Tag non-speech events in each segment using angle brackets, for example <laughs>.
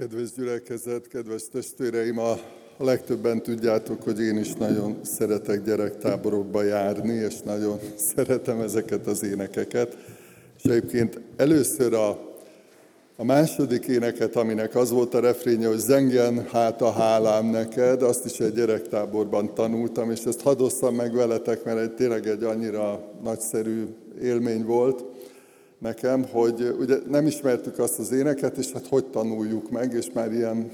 Kedves gyülekezet, kedves testvéreim, a legtöbben tudjátok, hogy én is nagyon szeretek gyerektáborokba járni, és nagyon szeretem ezeket az énekeket. És egyébként először a, a második éneket, aminek az volt a refrénye, hogy zengjen hát a hálám neked, azt is egy gyerektáborban tanultam, és ezt hadosszam meg veletek, mert egy, tényleg egy annyira nagyszerű élmény volt nekem, hogy ugye nem ismertük azt az éneket, és hát hogy tanuljuk meg, és már ilyen,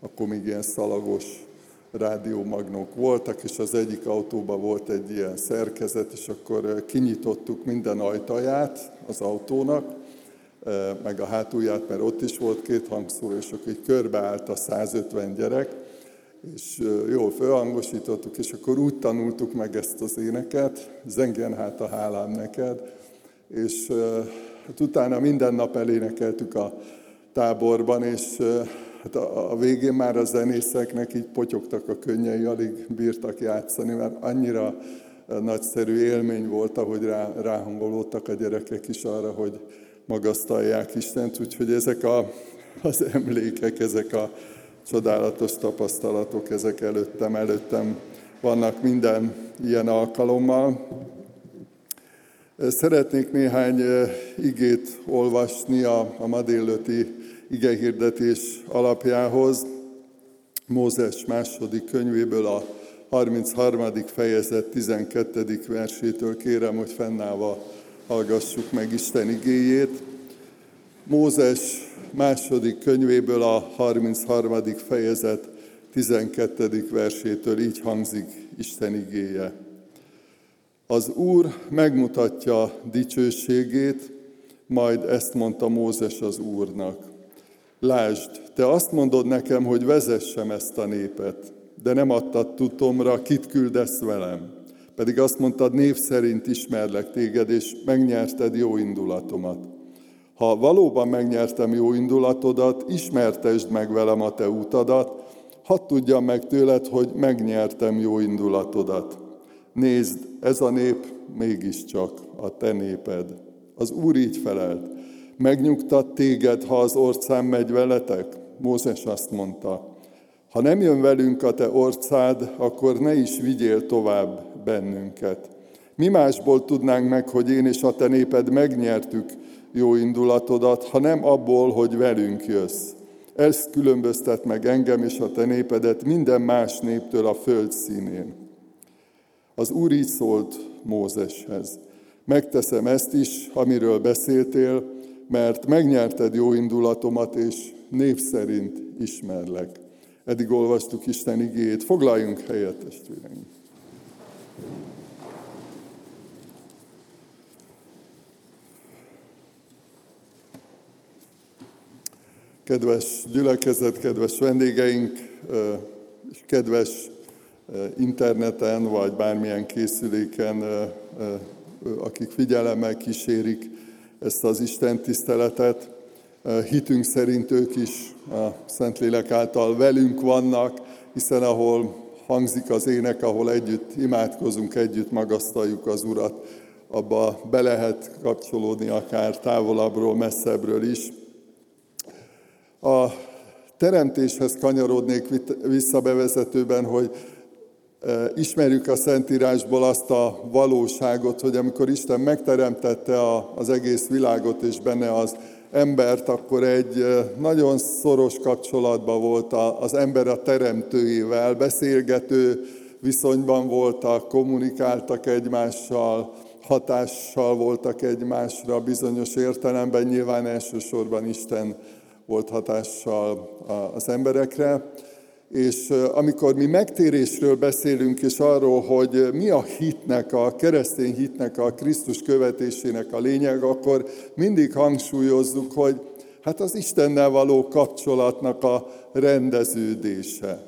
akkor még ilyen szalagos rádiómagnók voltak, és az egyik autóban volt egy ilyen szerkezet, és akkor kinyitottuk minden ajtaját az autónak, meg a hátulját, mert ott is volt két hangszóró, és akkor így körbeállt a 150 gyerek, és jól fölhangosítottuk, és akkor úgy tanultuk meg ezt az éneket, zengen hát a hálám neked, és hát utána minden nap elénekeltük a táborban, és hát a, végén már a zenészeknek így potyogtak a könnyei, alig bírtak játszani, mert annyira nagyszerű élmény volt, ahogy rá, ráhangolódtak a gyerekek is arra, hogy magasztalják Istent, úgyhogy ezek a, az emlékek, ezek a csodálatos tapasztalatok, ezek előttem, előttem vannak minden ilyen alkalommal. Szeretnék néhány igét olvasni a, a ma délőtti igehirdetés alapjához. Mózes második könyvéből a 33. fejezet 12. versétől kérem, hogy fennállva hallgassuk meg Isten igéjét. Mózes második könyvéből a 33. fejezet 12. versétől így hangzik Isten igéje. Az Úr megmutatja dicsőségét, majd ezt mondta Mózes az Úrnak. Lásd, te azt mondod nekem, hogy vezessem ezt a népet, de nem adtad tudomra, kit küldesz velem. Pedig azt mondtad, név szerint ismerlek téged, és megnyerted jó indulatomat. Ha valóban megnyertem jó indulatodat, ismertesd meg velem a te utadat, hadd tudjam meg tőled, hogy megnyertem jó indulatodat. Nézd, ez a nép mégiscsak a te néped. Az Úr így felelt, megnyugtat téged, ha az orcám megy veletek? Mózes azt mondta, ha nem jön velünk a te orcád, akkor ne is vigyél tovább bennünket. Mi másból tudnánk meg, hogy én és a te néped megnyertük jó indulatodat, ha nem abból, hogy velünk jössz. Ez különböztet meg engem és a te népedet minden más néptől a föld színén. Az Úr így szólt Mózeshez. Megteszem ezt is, amiről beszéltél, mert megnyerted jó indulatomat, és név szerint ismerlek. Eddig olvastuk Isten igét. Foglaljunk helyet, testvéreim! Kedves gyülekezet, kedves vendégeink, és kedves interneten, vagy bármilyen készüléken, akik figyelemmel kísérik ezt az Isten tiszteletet. Hitünk szerint ők is a Szentlélek által velünk vannak, hiszen ahol hangzik az ének, ahol együtt imádkozunk, együtt magasztaljuk az Urat, abba be lehet kapcsolódni akár távolabbról, messzebbről is. A teremtéshez kanyarodnék vissza bevezetőben, hogy ismerjük a Szentírásból azt a valóságot, hogy amikor Isten megteremtette az egész világot és benne az embert, akkor egy nagyon szoros kapcsolatban volt az ember a teremtőjével, beszélgető viszonyban voltak, kommunikáltak egymással, hatással voltak egymásra bizonyos értelemben, nyilván elsősorban Isten volt hatással az emberekre. És amikor mi megtérésről beszélünk, és arról, hogy mi a hitnek, a keresztény hitnek, a Krisztus követésének a lényeg, akkor mindig hangsúlyozzuk, hogy hát az Istennel való kapcsolatnak a rendeződése.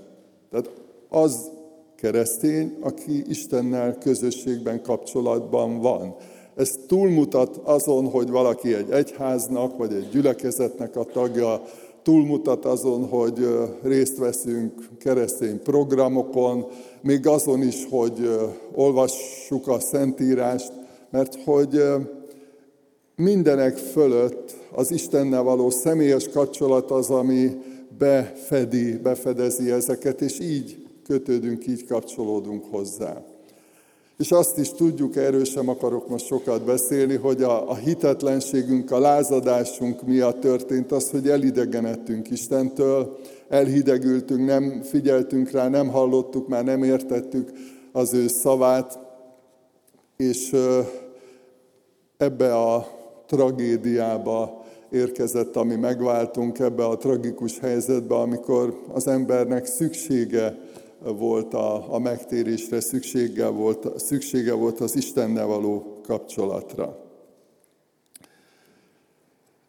Tehát az keresztény, aki Istennel közösségben, kapcsolatban van. Ez túlmutat azon, hogy valaki egy egyháznak, vagy egy gyülekezetnek a tagja, túlmutat azon, hogy részt veszünk keresztény programokon, még azon is, hogy olvassuk a Szentírást, mert hogy mindenek fölött az Istennel való személyes kapcsolat az, ami befedi, befedezi ezeket, és így kötődünk, így kapcsolódunk hozzá. És azt is tudjuk, erről sem akarok most sokat beszélni, hogy a, a hitetlenségünk, a lázadásunk miatt történt az, hogy elidegenedtünk Istentől, elhidegültünk, nem figyeltünk rá, nem hallottuk, már nem értettük az ő szavát, és ebbe a tragédiába érkezett, ami megváltunk ebbe a tragikus helyzetbe, amikor az embernek szüksége volt a, a megtérésre, szüksége volt, szüksége volt az Istennel való kapcsolatra.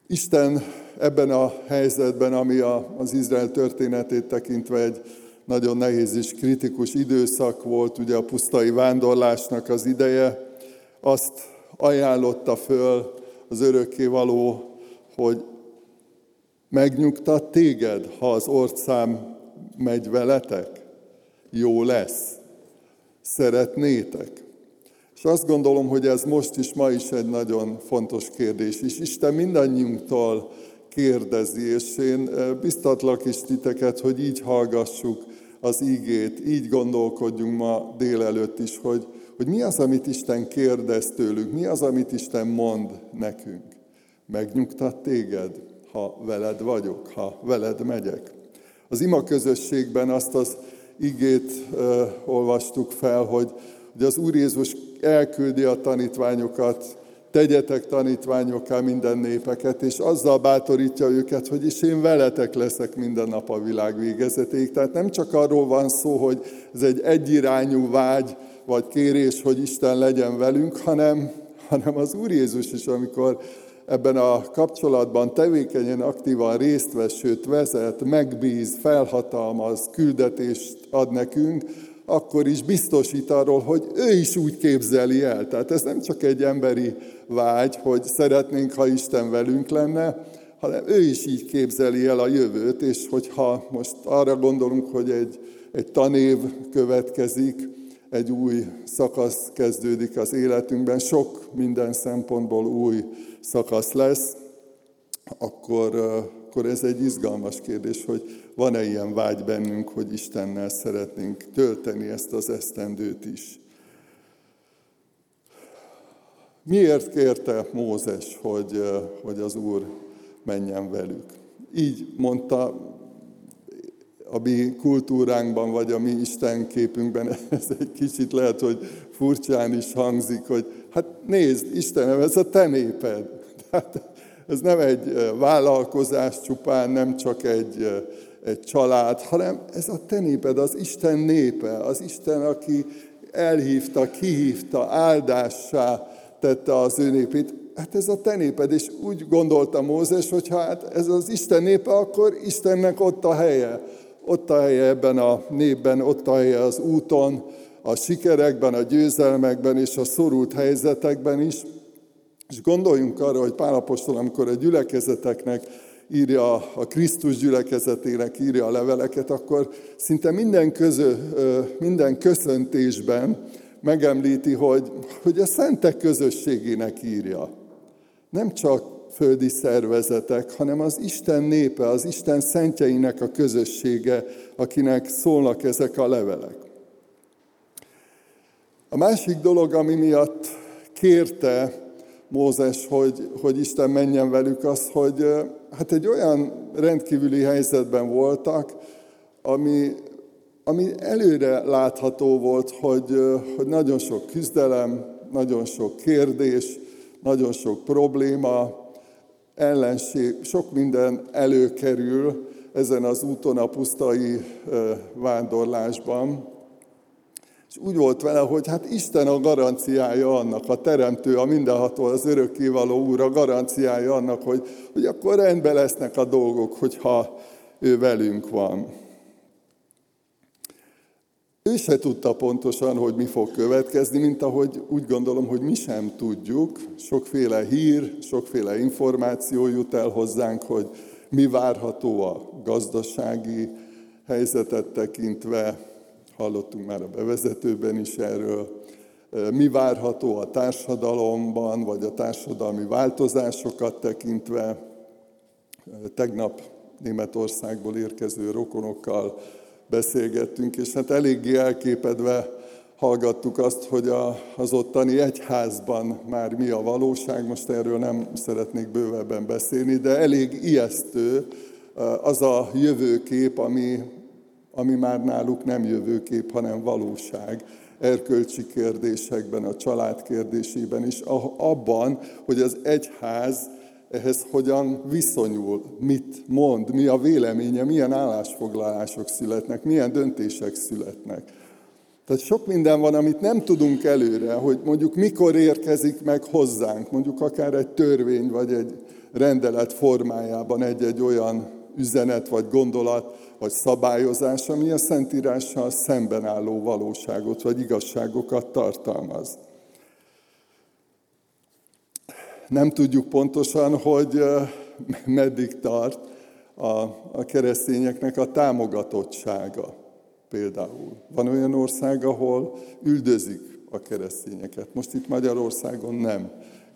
Isten ebben a helyzetben, ami a, az Izrael történetét tekintve egy nagyon nehéz és kritikus időszak volt, ugye a pusztai vándorlásnak az ideje, azt ajánlotta föl az örökkévaló, hogy megnyugtat téged, ha az orszám megy veletek? Jó lesz. Szeretnétek? És azt gondolom, hogy ez most is, ma is egy nagyon fontos kérdés. És Isten mindannyiunktól kérdezi, és én eh, biztatlak is titeket, hogy így hallgassuk az ígét, így gondolkodjunk ma délelőtt is, hogy, hogy mi az, amit Isten kérdez tőlünk, mi az, amit Isten mond nekünk. Megnyugtat téged, ha veled vagyok, ha veled megyek. Az ima közösségben azt az igét olvastuk fel, hogy, hogy az Úr Jézus elküldi a tanítványokat, tegyetek tanítványokká minden népeket, és azzal bátorítja őket, hogy is én veletek leszek minden nap a világ végezetéig. Tehát nem csak arról van szó, hogy ez egy egyirányú vágy, vagy kérés, hogy Isten legyen velünk, hanem, hanem az Úr Jézus is, amikor ebben a kapcsolatban tevékenyen, aktívan részt vesz, sőt vezet, megbíz, felhatalmaz, küldetést ad nekünk, akkor is biztosít arról, hogy ő is úgy képzeli el. Tehát ez nem csak egy emberi vágy, hogy szeretnénk, ha Isten velünk lenne, hanem ő is így képzeli el a jövőt, és hogyha most arra gondolunk, hogy egy, egy tanév következik, egy új szakasz kezdődik az életünkben, sok minden szempontból új szakasz lesz, akkor, akkor ez egy izgalmas kérdés, hogy van-e ilyen vágy bennünk, hogy Istennel szeretnénk tölteni ezt az esztendőt is. Miért kérte Mózes, hogy, hogy az Úr menjen velük? Így mondta a mi kultúránkban, vagy a mi Isten képünkben, <laughs> ez egy kicsit lehet, hogy furcsán is hangzik, hogy hát nézd, Istenem, ez a te néped. <laughs> Tehát ez nem egy vállalkozás csupán, nem csak egy, egy család, hanem ez a te néped, az Isten népe, az Isten, aki elhívta, kihívta, áldássá tette az ő népét. Hát ez a te néped, és úgy gondolta Mózes, hogy hát ez az Isten népe, akkor Istennek ott a helye. Ott a helye ebben a népben, ott a helye az úton, a sikerekben, a győzelmekben és a szorult helyzetekben is. És gondoljunk arra, hogy Pálapostól, amikor a gyülekezeteknek írja a Krisztus gyülekezetének, írja a leveleket, akkor szinte minden, közö, minden köszöntésben megemlíti, hogy, hogy a szentek közösségének írja. Nem csak földi szervezetek, hanem az Isten népe, az Isten szentjeinek a közössége, akinek szólnak ezek a levelek. A másik dolog, ami miatt kérte Mózes, hogy, hogy Isten menjen velük, az, hogy hát egy olyan rendkívüli helyzetben voltak, ami, ami előre látható volt, hogy, hogy nagyon sok küzdelem, nagyon sok kérdés, nagyon sok probléma, ellenség, sok minden előkerül ezen az úton a pusztai vándorlásban. És úgy volt vele, hogy hát Isten a garanciája annak, a teremtő, a mindenható, az örökkévaló úr a garanciája annak, hogy, hogy akkor rendben lesznek a dolgok, hogyha ő velünk van. Ő se tudta pontosan, hogy mi fog következni, mint ahogy úgy gondolom, hogy mi sem tudjuk. Sokféle hír, sokféle információ jut el hozzánk, hogy mi várható a gazdasági helyzetet tekintve, hallottunk már a bevezetőben is erről, mi várható a társadalomban, vagy a társadalmi változásokat tekintve. Tegnap Németországból érkező rokonokkal beszélgettünk, és hát eléggé elképedve hallgattuk azt, hogy a, az ottani egyházban már mi a valóság, most erről nem szeretnék bővebben beszélni, de elég ijesztő az a jövőkép, ami, ami már náluk nem jövőkép, hanem valóság. Erkölcsi kérdésekben, a család kérdésében is, abban, hogy az egyház ehhez hogyan viszonyul, mit mond, mi a véleménye, milyen állásfoglalások születnek, milyen döntések születnek. Tehát sok minden van, amit nem tudunk előre, hogy mondjuk mikor érkezik meg hozzánk, mondjuk akár egy törvény vagy egy rendelet formájában egy-egy olyan üzenet vagy gondolat, vagy szabályozás, ami a Szentírással szemben álló valóságot vagy igazságokat tartalmaz. Nem tudjuk pontosan, hogy meddig tart a, keresztényeknek a támogatottsága például. Van olyan ország, ahol üldözik a keresztényeket. Most itt Magyarországon nem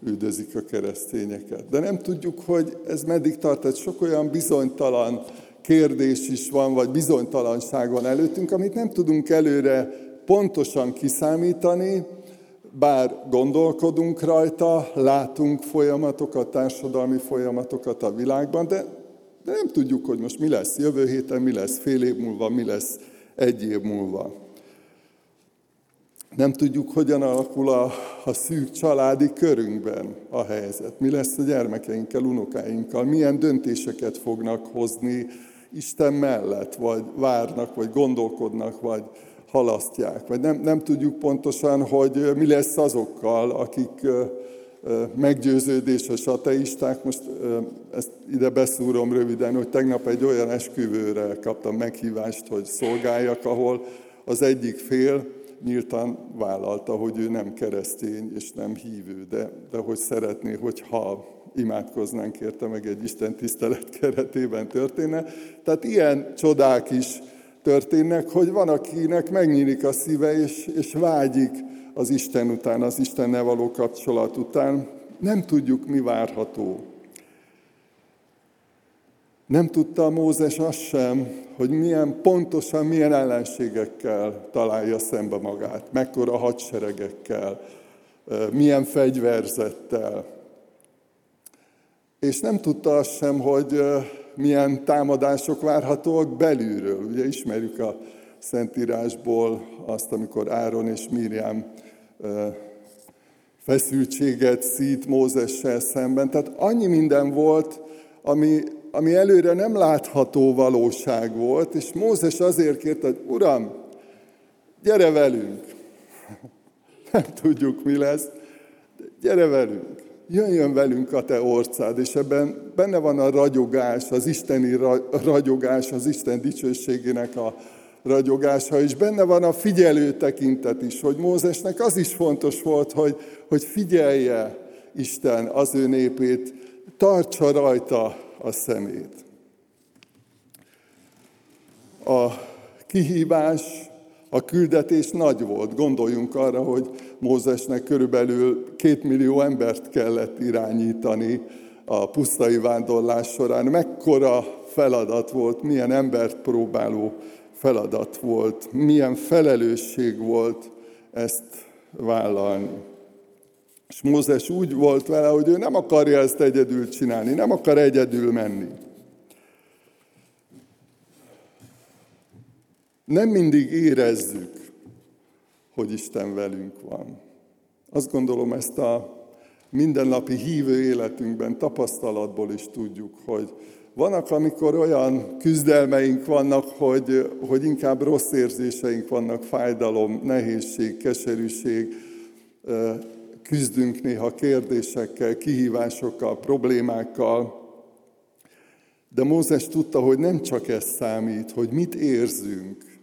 üldözik a keresztényeket. De nem tudjuk, hogy ez meddig tart. Tehát sok olyan bizonytalan kérdés is van, vagy bizonytalanság van előttünk, amit nem tudunk előre pontosan kiszámítani, bár gondolkodunk rajta, látunk folyamatokat, társadalmi folyamatokat a világban, de, de nem tudjuk, hogy most mi lesz jövő héten, mi lesz fél év múlva, mi lesz egy év múlva. Nem tudjuk, hogyan alakul a, a szűk családi körünkben a helyzet. Mi lesz a gyermekeinkkel, unokáinkkal, milyen döntéseket fognak hozni Isten mellett, vagy várnak, vagy gondolkodnak, vagy halasztják. Vagy nem, nem tudjuk pontosan, hogy mi lesz azokkal, akik meggyőződéses ateisták. Most ezt ide beszúrom röviden, hogy tegnap egy olyan esküvőre kaptam meghívást, hogy szolgáljak, ahol az egyik fél nyíltan vállalta, hogy ő nem keresztény és nem hívő, de, de hogy szeretné, hogyha imádkoznánk érte, meg egy Isten tisztelet <laughs> keretében történne. Tehát ilyen csodák is történnek, hogy van, akinek megnyílik a szíve, és, és vágyik az Isten után, az Istennel való kapcsolat után. Nem tudjuk, mi várható. Nem tudta Mózes azt sem, hogy milyen pontosan milyen ellenségekkel találja szembe magát, mekkora hadseregekkel, milyen fegyverzettel. És nem tudta azt sem, hogy milyen támadások várhatóak belülről. Ugye ismerjük a Szentírásból azt, amikor Áron és Miriam feszültséget szít Mózessel szemben. Tehát annyi minden volt, ami, ami előre nem látható valóság volt, és Mózes azért kért, hogy Uram, gyere velünk. <laughs> Nem tudjuk, mi lesz, de gyere velünk. Jöjjön velünk a te orcád, és ebben benne van a ragyogás, az isteni ragyogás, az Isten dicsőségének a ragyogása, és benne van a figyelő tekintet is, hogy Mózesnek az is fontos volt, hogy, hogy figyelje Isten az ő népét, tartsa rajta a szemét. A kihívás, a küldetés nagy volt. Gondoljunk arra, hogy Mózesnek körülbelül két millió embert kellett irányítani a pusztai vándorlás során. Mekkora feladat volt, milyen embert próbáló feladat volt, milyen felelősség volt ezt vállalni. És Mózes úgy volt vele, hogy ő nem akarja ezt egyedül csinálni, nem akar egyedül menni. Nem mindig érezzük, hogy Isten velünk van. Azt gondolom, ezt a mindennapi hívő életünkben, tapasztalatból is tudjuk, hogy vannak, amikor olyan küzdelmeink vannak, hogy, hogy inkább rossz érzéseink vannak, fájdalom, nehézség, keserűség, küzdünk néha kérdésekkel, kihívásokkal, problémákkal. De Mózes tudta, hogy nem csak ez számít, hogy mit érzünk,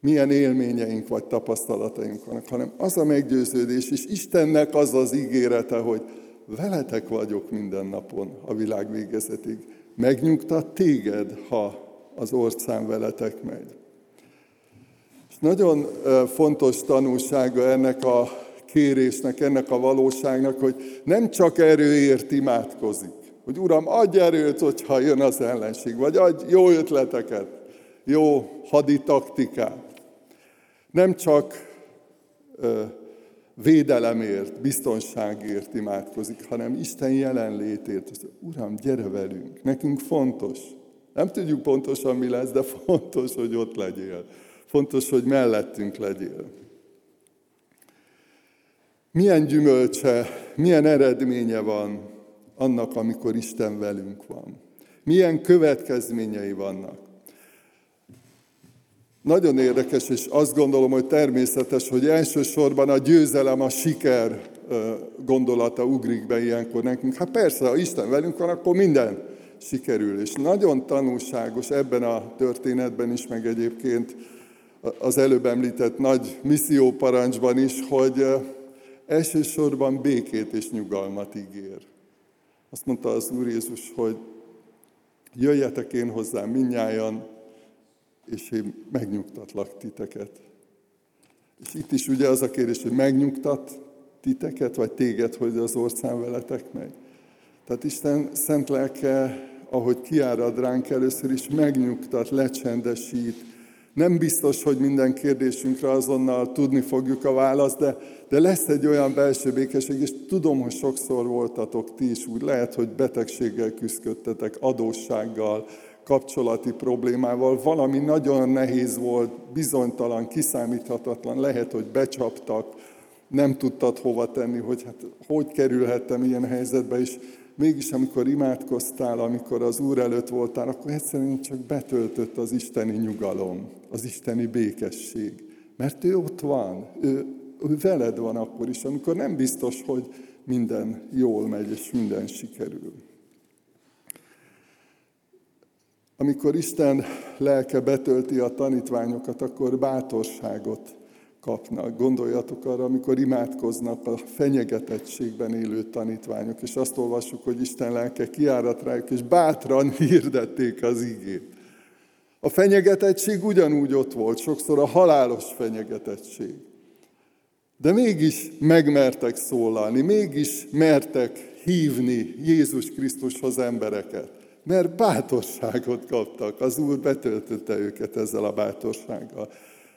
milyen élményeink vagy tapasztalataink vannak, hanem az a meggyőződés, és Istennek az az ígérete, hogy veletek vagyok minden napon a világ végezetig megnyugtat téged, ha az orszám veletek megy. És nagyon fontos tanulsága ennek a kérésnek, ennek a valóságnak, hogy nem csak erőért imádkozik, hogy Uram, adj erőt, hogyha jön az ellenség, vagy adj jó ötleteket, jó haditaktikát. Nem csak védelemért, biztonságért imádkozik, hanem Isten jelenlétért. Uram, gyere velünk, nekünk fontos. Nem tudjuk pontosan, mi lesz, de fontos, hogy ott legyél. Fontos, hogy mellettünk legyél. Milyen gyümölcse, milyen eredménye van annak, amikor Isten velünk van? Milyen következményei vannak? Nagyon érdekes, és azt gondolom, hogy természetes, hogy elsősorban a győzelem, a siker gondolata ugrik be ilyenkor nekünk. Hát persze, ha Isten velünk van, akkor minden sikerül. És nagyon tanulságos ebben a történetben is, meg egyébként az előbb említett nagy misszióparancsban is, hogy elsősorban békét és nyugalmat ígér. Azt mondta az Úr Jézus, hogy jöjjetek én hozzám minnyájan, és én megnyugtatlak titeket. És itt is ugye az a kérdés, hogy megnyugtat titeket, vagy téged, hogy az ország veletek meg. Tehát Isten szent lelke, ahogy kiárad ránk először is, megnyugtat, lecsendesít. Nem biztos, hogy minden kérdésünkre azonnal tudni fogjuk a választ, de, de lesz egy olyan belső békesség, és tudom, hogy sokszor voltatok ti is úgy, lehet, hogy betegséggel küzdöttetek, adóssággal, kapcsolati problémával, valami nagyon nehéz volt, bizonytalan, kiszámíthatatlan, lehet, hogy becsaptak, nem tudtad hova tenni, hogy hát hogy kerülhettem ilyen helyzetbe, és mégis amikor imádkoztál, amikor az Úr előtt voltál, akkor egyszerűen csak betöltött az isteni nyugalom, az isteni békesség. Mert ő ott van, ő, ő veled van akkor is, amikor nem biztos, hogy minden jól megy, és minden sikerül. Amikor Isten lelke betölti a tanítványokat, akkor bátorságot kapnak. Gondoljatok arra, amikor imádkoznak a fenyegetettségben élő tanítványok, és azt olvassuk, hogy Isten lelke kiárat rájuk, és bátran <laughs> hirdették az igét. A fenyegetettség ugyanúgy ott volt, sokszor a halálos fenyegetettség. De mégis megmertek szólalni, mégis mertek hívni Jézus Krisztushoz embereket mert bátorságot kaptak. Az Úr betöltötte őket ezzel a bátorsággal.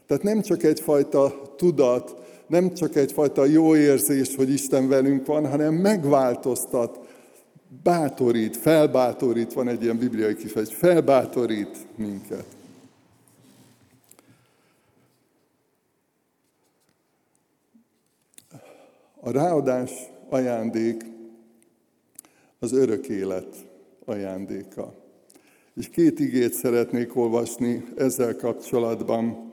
Tehát nem csak egyfajta tudat, nem csak egyfajta jó érzés, hogy Isten velünk van, hanem megváltoztat, bátorít, felbátorít, van egy ilyen bibliai kifejezés, felbátorít minket. A ráadás ajándék az örök élet ajándéka. És két igét szeretnék olvasni ezzel kapcsolatban,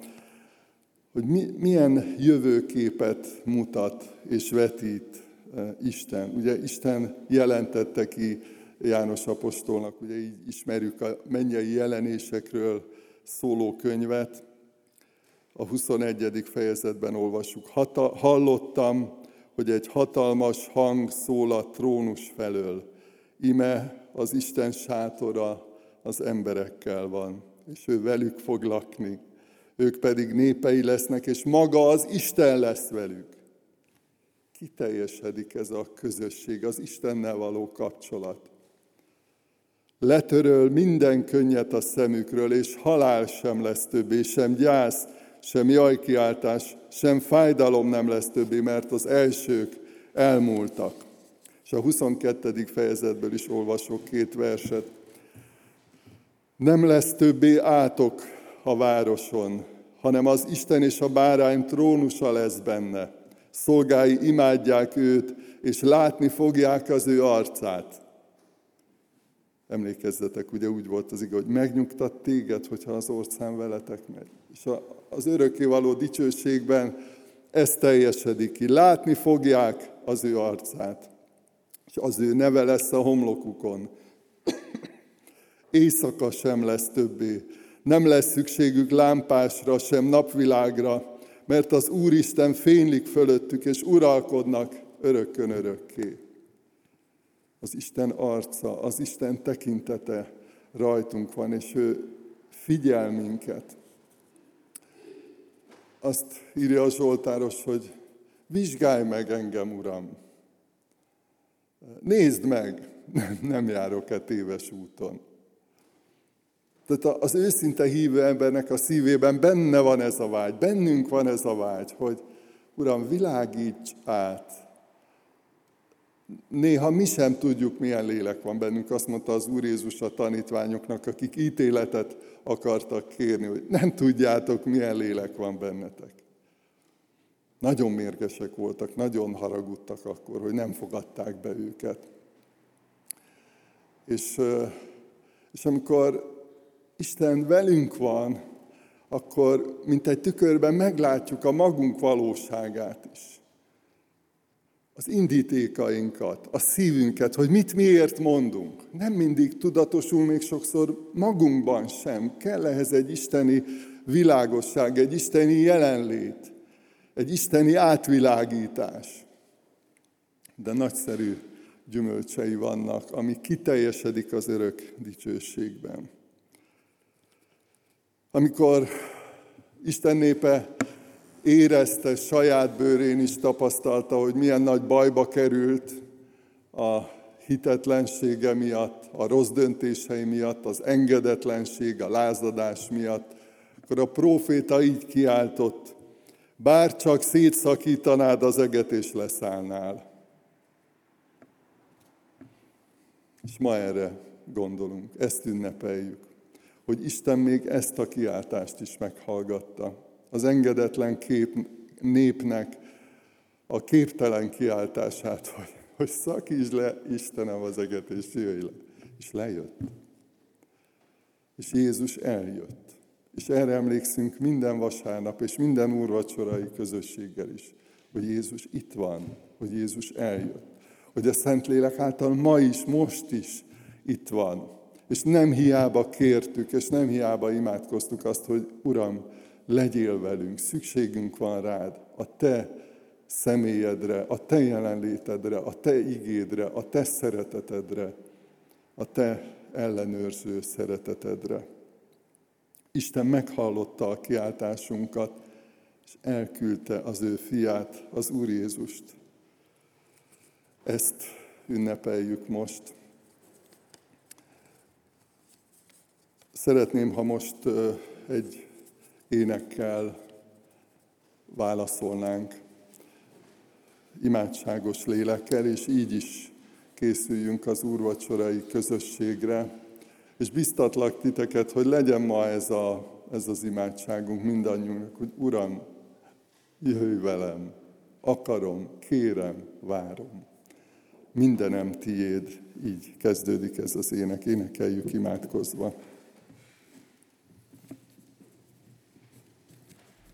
hogy mi, milyen jövőképet mutat és vetít eh, Isten. Ugye Isten jelentette ki János apostolnak, ugye így ismerjük a mennyei jelenésekről szóló könyvet, a 21. fejezetben olvassuk. Hata, hallottam, hogy egy hatalmas hang szól a trónus felől. Ime az Isten sátora az emberekkel van, és ő velük fog lakni. Ők pedig népei lesznek, és maga az Isten lesz velük. Kiteljesedik ez a közösség, az Istennel való kapcsolat. Letöröl minden könnyet a szemükről, és halál sem lesz többé, sem gyász, sem jajkiáltás, sem fájdalom nem lesz többé, mert az elsők elmúltak. És a 22. fejezetből is olvasok két verset. Nem lesz többé átok a városon, hanem az Isten és a bárány trónusa lesz benne. Szolgái imádják őt, és látni fogják az ő arcát. Emlékezzetek, ugye úgy volt az igaz, hogy megnyugtat téged, hogyha az ország veletek megy. És az örökkévaló dicsőségben ez teljesedik ki. Látni fogják az ő arcát és az ő neve lesz a homlokukon. Éjszaka sem lesz többé. Nem lesz szükségük lámpásra, sem napvilágra, mert az Úristen fénylik fölöttük, és uralkodnak örökkön örökké. Az Isten arca, az Isten tekintete rajtunk van, és ő figyel minket. Azt írja a Zsoltáros, hogy Vizsgálj meg engem, Uram! Nézd meg, <laughs> nem járok-e téves úton. Tehát az őszinte hívő embernek a szívében benne van ez a vágy, bennünk van ez a vágy, hogy Uram, világíts át. Néha mi sem tudjuk, milyen lélek van bennünk. Azt mondta az Úr Jézus a tanítványoknak, akik ítéletet akartak kérni, hogy nem tudjátok, milyen lélek van bennetek. Nagyon mérgesek voltak, nagyon haragudtak akkor, hogy nem fogadták be őket. És, és amikor Isten velünk van, akkor mint egy tükörben meglátjuk a magunk valóságát is. Az indítékainkat, a szívünket, hogy mit miért mondunk. Nem mindig tudatosul, még sokszor magunkban sem. Kell ehhez egy isteni világosság, egy isteni jelenlét, egy isteni átvilágítás. De nagyszerű gyümölcsei vannak, ami kiteljesedik az örök dicsőségben. Amikor Isten népe érezte, saját bőrén is tapasztalta, hogy milyen nagy bajba került a hitetlensége miatt, a rossz döntései miatt, az engedetlenség, a lázadás miatt, akkor a próféta így kiáltott, bár csak szétszakítanád az eget és leszállnál. És ma erre gondolunk, ezt ünnepeljük hogy Isten még ezt a kiáltást is meghallgatta. Az engedetlen kép, népnek a képtelen kiáltását, <laughs> hogy, hogy szakítsd le Istenem az eget, és jöjj le. És lejött. És Jézus eljött. És erre emlékszünk minden vasárnap, és minden úrvacsorai közösséggel is, hogy Jézus itt van, hogy Jézus eljött. Hogy a Szentlélek által ma is, most is itt van. És nem hiába kértük, és nem hiába imádkoztuk azt, hogy Uram, legyél velünk, szükségünk van rád, a Te személyedre, a Te jelenlétedre, a Te igédre, a Te szeretetedre, a Te ellenőrző szeretetedre. Isten meghallotta a kiáltásunkat, és elküldte az ő fiát, az Úr Jézust. Ezt ünnepeljük most. Szeretném, ha most egy énekkel válaszolnánk imádságos lélekkel, és így is készüljünk az úrvacsorai közösségre. És biztatlak titeket, hogy legyen ma ez, a, ez az imádságunk mindannyiunknak, hogy Uram, jöjj velem, akarom, kérem, várom. Mindenem tiéd, így kezdődik ez az ének, énekeljük imádkozva.